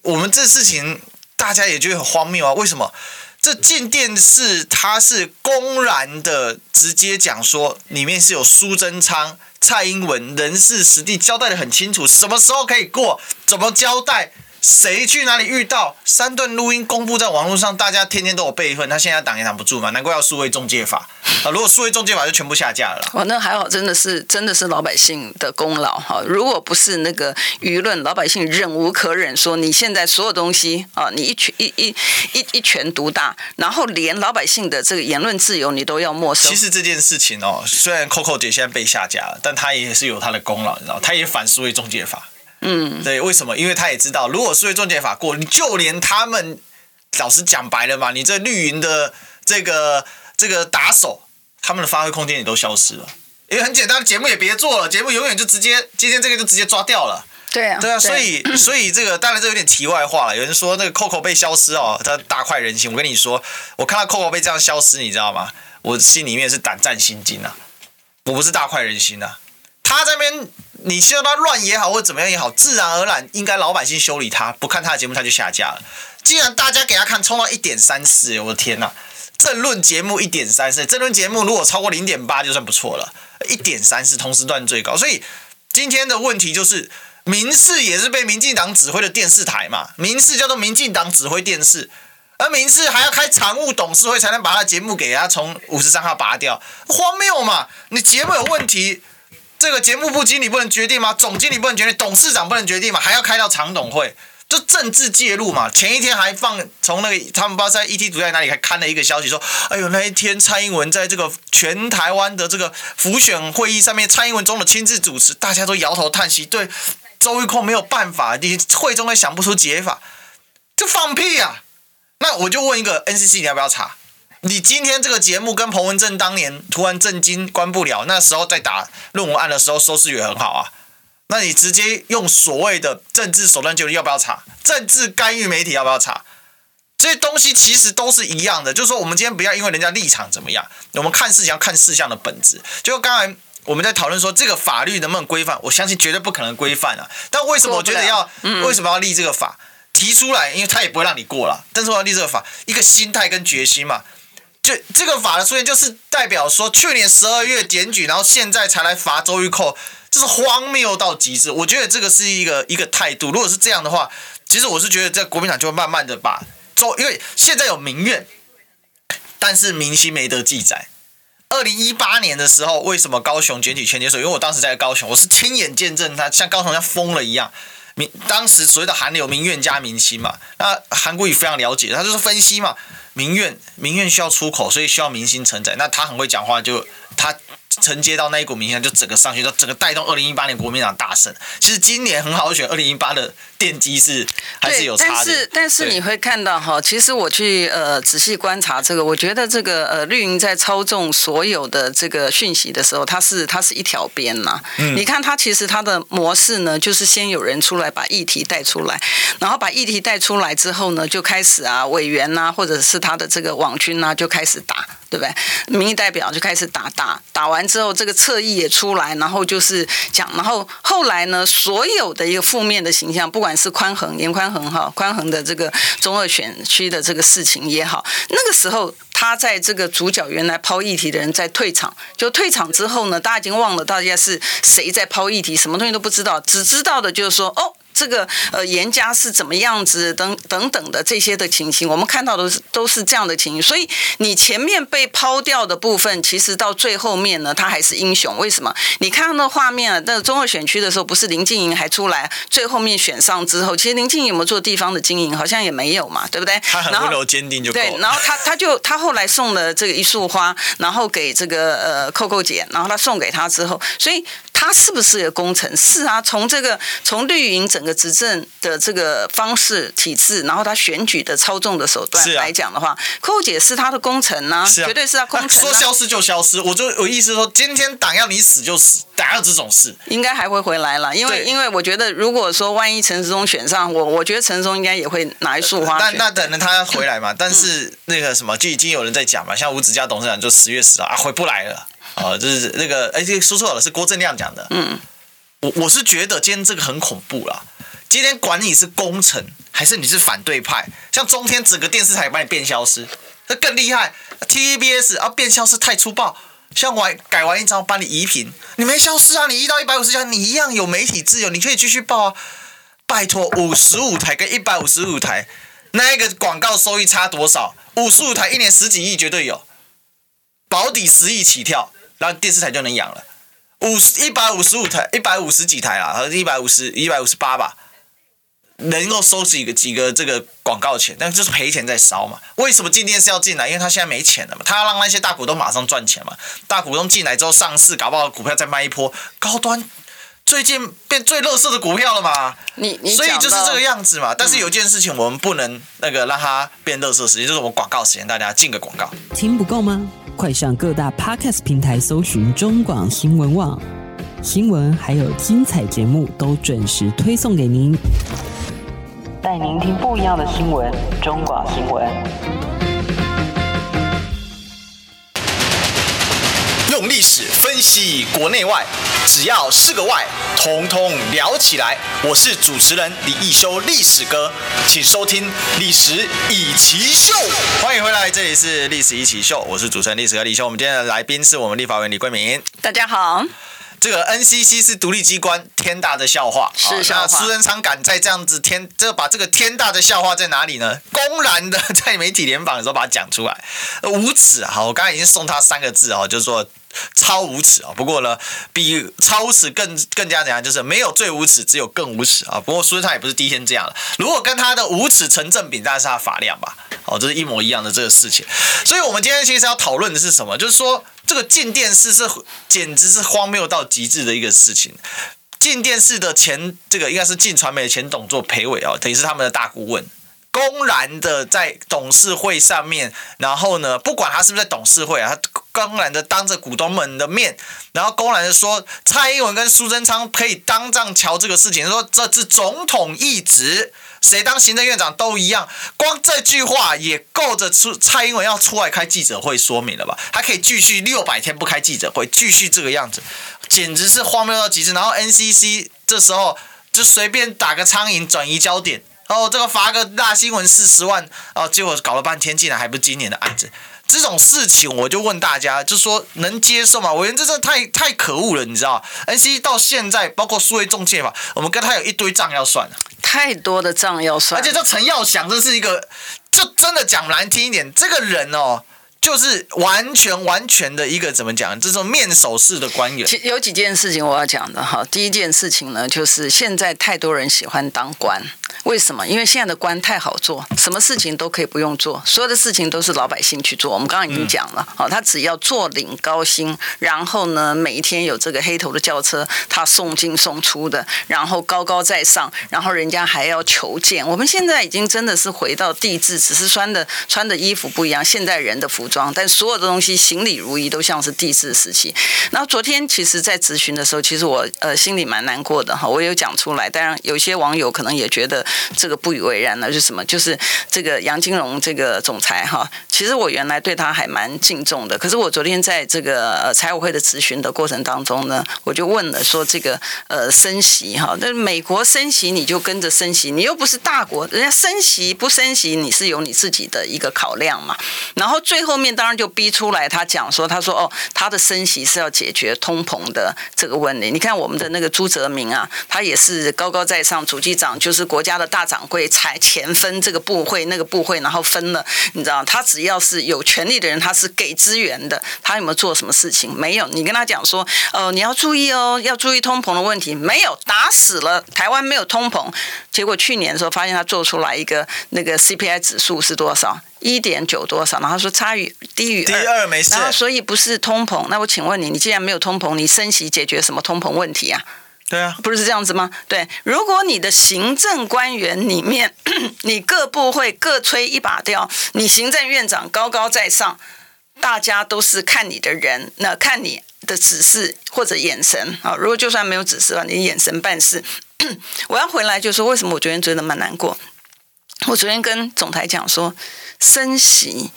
S1: 我们这事情。大家也觉得很荒谬啊！为什么这进电视它是公然的直接讲说里面是有苏贞昌、蔡英文人事实地交代的很清楚，什么时候可以过，怎么交代？谁去哪里遇到？三段录音公布在网络上，大家天天都有备份。他现在挡也挡不住嘛，难怪要数位中介法 啊！如果数位中介法就全部下架了。
S2: 哦，那还好，真的是真的是老百姓的功劳哈！如果不是那个舆论，老百姓忍无可忍，说你现在所有东西啊，你一拳一一一一拳独大，然后连老百姓的这个言论自由你都要没收。
S1: 其实这件事情哦，虽然 Coco 姐现在被下架了，但她也是有她的功劳，你知道，她也反数位中介法。
S2: 嗯，
S1: 对，为什么？因为他也知道，如果数位终结法过，你就连他们，老实讲白了嘛，你这绿营的这个这个打手，他们的发挥空间也都消失了。因为很简单，节目也别做了，节目永远就直接今天这个就直接抓掉了。
S2: 对啊，
S1: 对啊，所以所以这个当然这有点题外话了。有人说那个 Coco 被消失哦，他大快人心。我跟你说，我看到 Coco 被这样消失，你知道吗？我心里面是胆战心惊啊，我不是大快人心啊。他这边，你希望他乱也好，或怎么样也好，自然而然应该老百姓修理他，不看他的节目他就下架了。既然大家给他看，冲到一点三四，我的天呐，政论节目一点三四，政论节目如果超过零点八就算不错了，一点三四同时段最高。所以今天的问题就是，民视也是被民进党指挥的电视台嘛，民视叫做民进党指挥电视，而民视还要开常务董事会才能把他节目给他从五十三号拔掉，荒谬嘛？你节目有问题。这个节目部经理不能决定吗？总经理不能决定，董事长不能决定吗？还要开到常董会，就政治介入嘛。前一天还放从那个他们不知道在 ET 主在哪里还看了一个消息说，哎呦那一天蔡英文在这个全台湾的这个浮选会议上面，蔡英文总统亲自主持，大家都摇头叹息，对周玉蔻没有办法，你会中也想不出解法，就放屁啊！那我就问一个 NCC，你要不要查？你今天这个节目跟彭文正当年突然震惊关不了，那时候在打论文案的时候收视也很好啊。那你直接用所谓的政治手段就要不要查？政治干预媒体要不要查？这些东西其实都是一样的，就是说我们今天不要因为人家立场怎么样，我们看事情要看事项的本质。就刚才我们在讨论说这个法律能不能规范，我相信绝对不可能规范啊。但为什么我觉得要、嗯、为什么要立这个法？提出来，因为他也不会让你过了。但是我要立这个法，一个心态跟决心嘛。就这个法的出现，就是代表说去年十二月检举，然后现在才来罚周玉蔻，这是荒谬到极致。我觉得这个是一个一个态度。如果是这样的话，其实我是觉得在国民党就会慢慢的把周，因为现在有民怨，但是民心没得记载。二零一八年的时候，为什么高雄检举千金所？因为我当时在高雄，我是亲眼见证他像高雄像疯了一样。民当时所谓的韩流民怨加民心嘛，那韩国瑜非常了解，他就是分析嘛，民怨民怨需要出口，所以需要民心承载。那他很会讲话，就他。承接到那一股民怨，就整个上去，就整个带动二零一八年国民党大胜。其实今年很好选，二零一八的奠基是还是有差的。
S2: 但是但是你会看到哈，其实我去呃仔细观察这个，我觉得这个呃绿营在操纵所有的这个讯息的时候，它是它是一条边呐。嗯。你看它其实它的模式呢，就是先有人出来把议题带出来，然后把议题带出来之后呢，就开始啊委员呐，或者是他的这个网军呐，就开始打。对不对？民意代表就开始打打打完之后，这个侧翼也出来，然后就是讲，然后后来呢，所有的一个负面的形象，不管是宽恒、严宽恒哈，宽恒的这个中二选区的这个事情也好，那个时候他在这个主角原来抛议题的人在退场，就退场之后呢，大家已经忘了大家是谁在抛议题，什么东西都不知道，只知道的就是说哦。这个呃，严家是怎么样子等等等的这些的情形，我们看到的是都是这样的情形。所以你前面被抛掉的部分，其实到最后面呢，他还是英雄。为什么？你看到那画面啊，那中二选区的时候，不是林静莹还出来，最后面选上之后，其实林静莹有没有做地方的经营，好像也没有嘛，对不对？
S1: 他很温柔坚定就
S2: 对。然后他他就他后来送了这个一束花，然后给这个呃扣扣姐，然后他送给她之后，所以。他是不是个工程？是啊，从这个从绿营整个执政的这个方式体制，然后他选举的操纵的手段来讲的话，寇、啊、姐是他的功臣呐、啊，绝对是他工程、啊。
S1: 说消失就消失，我就有意思说，今天党要你死就死，哪有这种事？
S2: 应该还会回来了，因为因为我觉得，如果说万一陈时中选上，我我觉得陈时中应该也会拿一束花。
S1: 那那等着他回来嘛。但是 那个什么，就已经有人在讲嘛，像吴子嘉董事长就十月十号啊回不来了。哦，就是那个，哎，这个说错了，是郭正亮讲的。嗯，我我是觉得今天这个很恐怖啦。今天管你是功臣还是你是反对派，像中天整个电视台把你变消失，那更厉害。TVBS 啊，变消失太粗暴，像我改完一张把你移平，你没消失啊，你一到一百五十家，你一样有媒体自由，你可以继续报啊。拜托，五十五台跟一百五十五台，那一个广告收益差多少？五十五台一年十几亿绝对有，保底十亿起跳。然后电视台就能养了，五十一百五十五台，一百五十几台啊，一百五十一百五十八吧，能够收几个几个这个广告钱，但就是赔钱在烧嘛。为什么进电视要进来？因为他现在没钱了嘛，他要让那些大股东马上赚钱嘛。大股东进来之后上市，搞不好股票再卖一波，高端最近变最垃圾的股票了嘛。
S2: 你你
S1: 所以就是这个样子嘛。但是有件事情我们不能那个让它变垃圾时间，就是我们广告时间，大家进个广告。
S4: 听不够吗？快上各大 Podcast 平台搜寻中广新闻网，新闻还有精彩节目都准时推送给您，带您听不一样的新闻。中广新闻，
S1: 用历史分析国内外，只要是个“外”，统统聊起来。我是主持人李易修，历史哥，请收听《历史一奇秀》。欢迎回来，这里是《历史一奇秀》，我是主持人历史哥李修。我们今天的来宾是我们立法委员李桂明。
S2: 大家好。
S1: 这个 NCC 是独立机关，天大的笑话。
S2: 是笑话。
S1: 那苏贞昌敢在这样子天，这把这个天大的笑话在哪里呢？公然的在媒体联访的时候把它讲出来，无耻啊！好，我刚才已经送他三个字啊，就是说。超无耻啊！不过呢，比超无耻更更加怎样？就是没有最无耻，只有更无耻啊！不过苏贞昌也不是第一天这样了。如果跟他的无耻成正比，当然是他的发量吧。哦，这是一模一样的这个事情。所以，我们今天其实要讨论的是什么？就是说，这个进电视是简直是荒谬到极致的一个事情。进电视的前这个应该是进传媒的前董座裴伟啊，等于是他们的大顾问。公然的在董事会上面，然后呢，不管他是不是在董事会啊，他公然的当着股东们的面，然后公然的说蔡英文跟苏贞昌可以当帐桥这个事情，说这是总统一职，谁当行政院长都一样。光这句话也够着出蔡英文要出来开记者会说明了吧？还可以继续六百天不开记者会，继续这个样子，简直是荒谬到极致。然后 NCC 这时候就随便打个苍蝇转移焦点，哦，这个发个大新闻四十万，哦，结果搞了半天，竟然还不是今年的案子。这种事情我就问大家，就说能接受吗？我觉得这真的太太可恶了，你知道？NCC 到现在，包括数位中介法，我们跟他有一堆账要算，
S2: 太多的账要算。
S1: 而且这陈耀祥，这是一个，就真的讲难听一点，这个人哦。就是完全完全的一个怎么讲？这种面首式的官
S2: 员。有几件事情我要讲的哈。第一件事情呢，就是现在太多人喜欢当官，为什么？因为现在的官太好做，什么事情都可以不用做，所有的事情都是老百姓去做。我们刚刚已经讲了，好，他只要坐领高薪，然后呢，每一天有这个黑头的轿车，他送进送出的，然后高高在上，然后人家还要求见。我们现在已经真的是回到地质，只是穿的穿的衣服不一样，现代人的服。装，但所有的东西行礼如仪，都像是地质时期。然后昨天其实，在咨询的时候，其实我呃心里蛮难过的哈，我有讲出来。当然，有些网友可能也觉得这个不以为然呢，就是什么？就是这个杨金龙这个总裁哈，其实我原来对他还蛮敬重的。可是我昨天在这个呃财委会的咨询的过程当中呢，我就问了说这个呃升息哈，那美国升息你就跟着升息，你又不是大国，人家升息不升息，你是有你自己的一个考量嘛。然后最后。面当然就逼出来，他讲说，他说哦，他的升息是要解决通膨的这个问题。你看我们的那个朱泽明啊，他也是高高在上，主机长就是国家的大掌柜，才钱分这个部会那个部会，然后分了，你知道，他只要是有权力的人，他是给资源的。他有没有做什么事情？没有。你跟他讲说，呃，你要注意哦，要注意通膨的问题，没有，打死了台湾没有通膨。结果去年的时候，发现他做出来一个那个 CPI 指数是多少？一点九多少？然后说差于低于二，
S1: 低二没事。
S2: 然后所以不是通膨。那我请问你，你既然没有通膨，你升息解决什么通膨问题啊？
S1: 对啊，
S2: 不是这样子吗？对，如果你的行政官员里面，你各部会各吹一把调，你行政院长高高在上，大家都是看你的人，那看你的指示或者眼神啊。如果就算没有指示了，你眼神办事。我要回来就说，为什么我昨天觉得蛮难过？我昨天跟总台讲说。升息，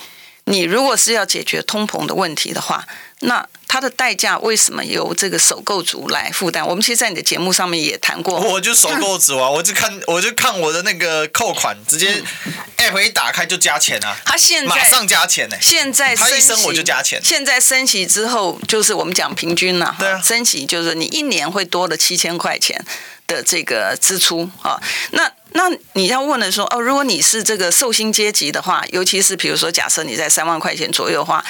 S2: 你如果是要解决通膨的问题的话，那它的代价为什么由这个首购族来负担？我们其实，在你的节目上面也谈过。
S1: 我就首购族啊，我就看，我就看我的那个扣款，直接 app 一打开就加钱啊。
S2: 他现在
S1: 马上加钱呢、欸？
S2: 现在
S1: 他一升我就加钱。
S2: 现在升息之后，就是我们讲平均了。
S1: 对啊，
S2: 升息就是你一年会多了七千块钱的这个支出啊。那那你要问的说哦，如果你是这个寿星阶级的话，尤其是比如说假设你在三万块钱左右的话，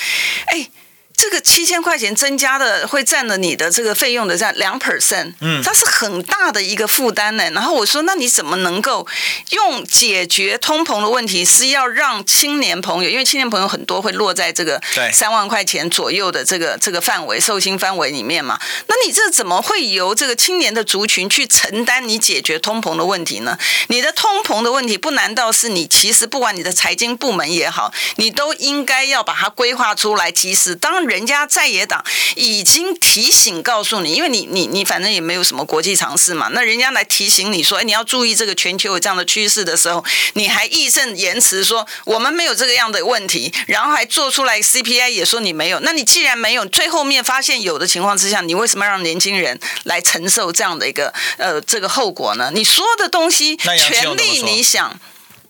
S2: 哎。这个七千块钱增加的会占了你的这个费用的这样两 percent，嗯，它是很大的一个负担呢。然后我说，那你怎么能够用解决通膨的问题，是要让青年朋友，因为青年朋友很多会落在这个三万块钱左右的这个这个范围受薪范围里面嘛？那你这怎么会由这个青年的族群去承担你解决通膨的问题呢？你的通膨的问题，不难道是你其实不管你的财经部门也好，你都应该要把它规划出来？其实当人家在野党已经提醒告诉你，因为你你你反正也没有什么国际常识嘛，那人家来提醒你说，哎，你要注意这个全球有这样的趋势的时候，你还义正言辞说我们没有这个样的问题，然后还做出来 CPI 也说你没有，那你既然没有，最后面发现有的情况之下，你为什么让年轻人来承受这样的一个呃这个后果呢？你说的东西权力你想，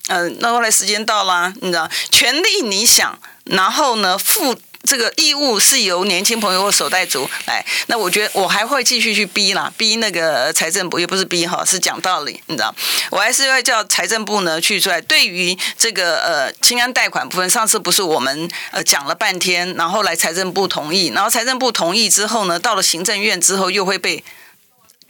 S2: 嗯、呃，那后来时间到了，你知道，权力你想，然后呢负。这个义务是由年轻朋友或手袋族来，那我觉得我还会继续去逼啦，逼那个财政部，也不是逼哈，是讲道理，你知道，我还是会叫财政部呢去出来。对于这个呃清安贷款部分，上次不是我们呃讲了半天，然后来财政部同意，然后财政部同意之后呢，到了行政院之后又会被。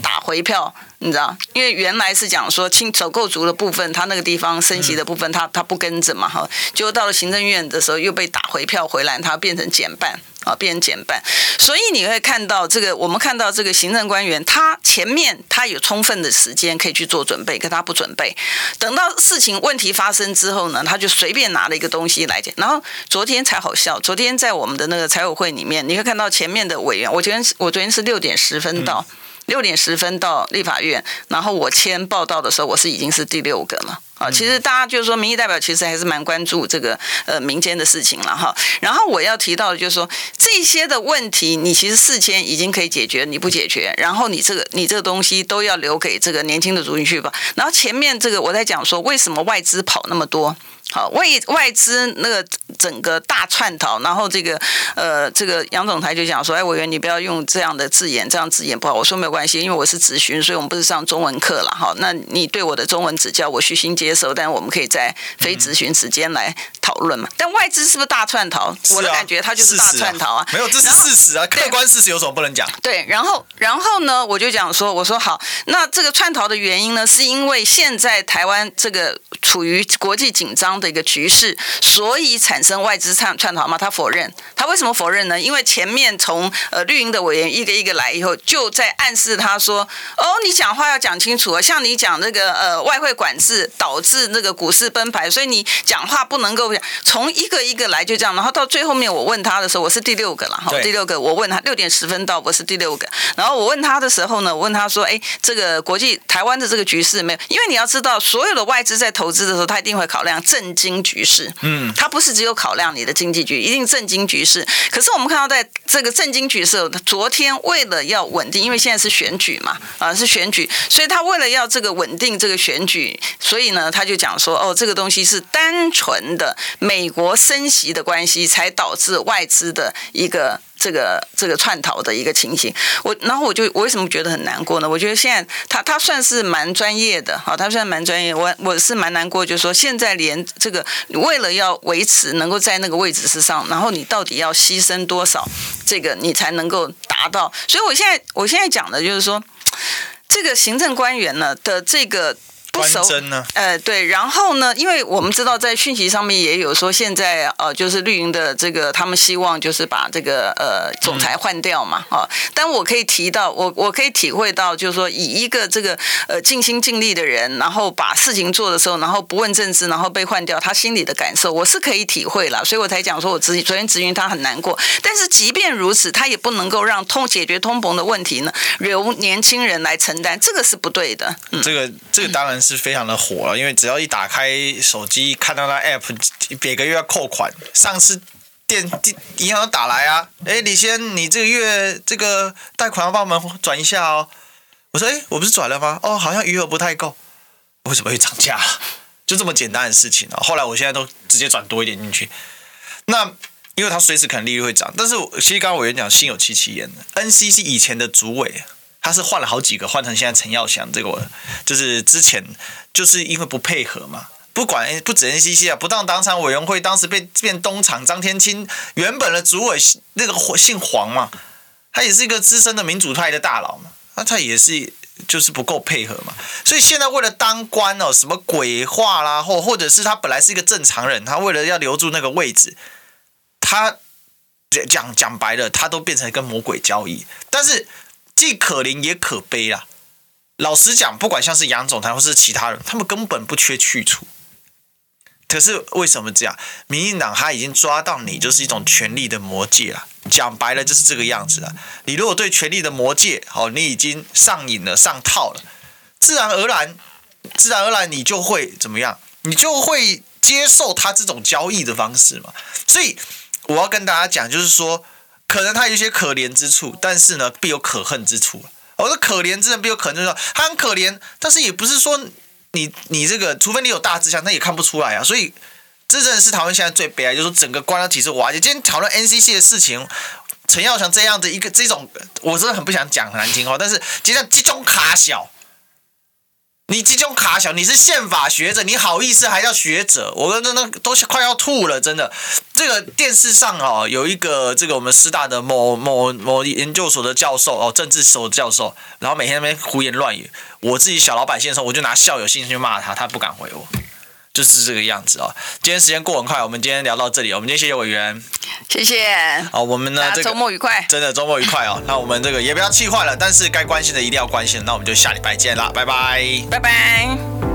S2: 打回票，你知道？因为原来是讲说，清首购族的部分，他那个地方升级的部分，他他不跟着嘛，哈。结果到了行政院的时候，又被打回票回来，他变成减半啊，变成减半。所以你会看到这个，我们看到这个行政官员，他前面他有充分的时间可以去做准备，可他不准备。等到事情问题发生之后呢，他就随便拿了一个东西来讲。然后昨天才好笑，昨天在我们的那个财委会里面，你会看到前面的委员，我昨天我昨天是六点十分到。六点十分到立法院，然后我签报到的时候，我是已经是第六个了。啊，其实大家就是说，民意代表其实还是蛮关注这个呃民间的事情了哈。然后我要提到的就是说，这些的问题，你其实事前已经可以解决，你不解决，然后你这个你这个东西都要留给这个年轻的族群去吧。然后前面这个我在讲说，为什么外资跑那么多？好，外外资那个整个大串逃，然后这个呃，这个杨总裁就讲说，哎，委员你不要用这样的字眼，这样字眼不好。我说没有关系，因为我是咨询，所以我们不是上中文课了哈。那你对我的中文指教，我虚心接受，但我们可以在非咨询时间来讨论嘛。但外资是不是大串逃？我的感觉他就是大串逃啊，
S1: 没有，这是事实啊，客观事实有什么不能讲？
S2: 对，然后然后呢，我就讲说，我说好，那这个串逃的原因呢，是因为现在台湾这个处于国际紧张的一个局势，所以产生外资串串逃嘛？他否认，他为什么否认呢？因为前面从呃绿营的委员一个一个来以后，就在暗示他说，哦，你讲话要讲清楚啊，像你讲那个呃外汇管制导致那个股市崩盘，所以你讲话不能够从一个一个来就这样，然后到最后面我问他的时候，我是第六个了哈，第六个我问他六点十分到，我是第六个，然后我问他的时候呢，我问他说，哎，这个国际台湾的这个局势没有，因为你要知道，所有的外资在投资的时候，他一定会考量政经局势，嗯，他不是只有考量你的经济局，一定政经局势。可是我们看到，在这个政经局势，昨天为了要稳定，因为现在是选举嘛，啊是选举，所以他为了要这个稳定这个选举，所以呢，他就讲说，哦，这个东西是单纯的美国升息的关系，才导致外资的一个。这个这个窜逃的一个情形，我然后我就我为什么觉得很难过呢？我觉得现在他他算是蛮专业的，好，他算蛮专业。我我是蛮难过，就是说现在连这个为了要维持能够在那个位置之上，然后你到底要牺牲多少，这个你才能够达到？所以我现在我现在讲的就是说，这个行政官员呢的这个。不熟呢？呃，对，然后呢？因为我们知道，在讯息上面也有说，现在呃，就是绿营的这个，他们希望就是把这个呃总裁换掉嘛，啊、但我可以提到，我我可以体会到，就是说，以一个这个呃尽心尽力的人，然后把事情做的时候，然后不问政治，然后被换掉，他心里的感受，我是可以体会了。所以我才讲说，我直昨天质询他很难过。但是即便如此，他也不能够让通解决通膨的问题呢，由年轻人来承担，这个是不对的。嗯，
S1: 这个这个当然。是非常的火了，因为只要一打开手机，看到那 app，每个月要扣款。上次电电银行打来啊，哎，李先，你这个月这个贷款要帮我们转一下哦。我说，哎，我不是转了吗？哦，好像余额不太够。为什么会涨价？就这么简单的事情啊。后来我现在都直接转多一点进去。那因为他随时可能利率会涨，但是其实刚刚委员讲心有戚戚焉的，NCC 以前的主委。他是换了好几个，换成现在陈耀祥这个，就是之前就是因为不配合嘛，不管不止 NCC 啊，不当党产委员会当时被变东厂张天青原本的主委那个姓黄嘛，他也是一个资深的民主派的大佬嘛，那他也是就是不够配合嘛，所以现在为了当官哦，什么鬼话啦，或或者是他本来是一个正常人，他为了要留住那个位置，他讲讲白了，他都变成跟魔鬼交易，但是。既可怜也可悲啦。老实讲，不管像是杨总裁或是其他人，他们根本不缺去处。可是为什么这样？民进党他已经抓到你，就是一种权力的魔戒了。讲白了就是这个样子了。你如果对权力的魔戒，哦，你已经上瘾了、上套了，自然而然，自然而然你就会怎么样？你就会接受他这种交易的方式嘛。所以我要跟大家讲，就是说。可能他有一些可怜之处，但是呢，必有可恨之处。我说可怜之人必有可恨之处，他很可怜，但是也不是说你你这个，除非你有大志向，他也看不出来啊。所以这真的是台湾现在最悲哀，就是整个官僚体制瓦解。今天讨论 NCC 的事情，陈耀祥这样的一个这种，我真的很不想讲很难听话，但是今天集中卡小。你这种卡小，你是宪法学者，你好意思还叫学者？我真的都快要吐了，真的。这个电视上哦，有一个这个我们师大的某某某研究所的教授哦，政治所教授，然后每天那边胡言乱语。我自己小老百姓的时候，我就拿校友信去骂他，他不敢回我。就是这个样子哦。今天时间过很快，我们今天聊到这里，我们今天谢谢委员，
S2: 谢谢。
S1: 好，我们呢这个
S2: 周末愉快，
S1: 真的周末愉快哦。那我们这个也不要气坏了，但是该关心的一定要关心。那我们就下礼拜见啦，拜拜，
S2: 拜拜。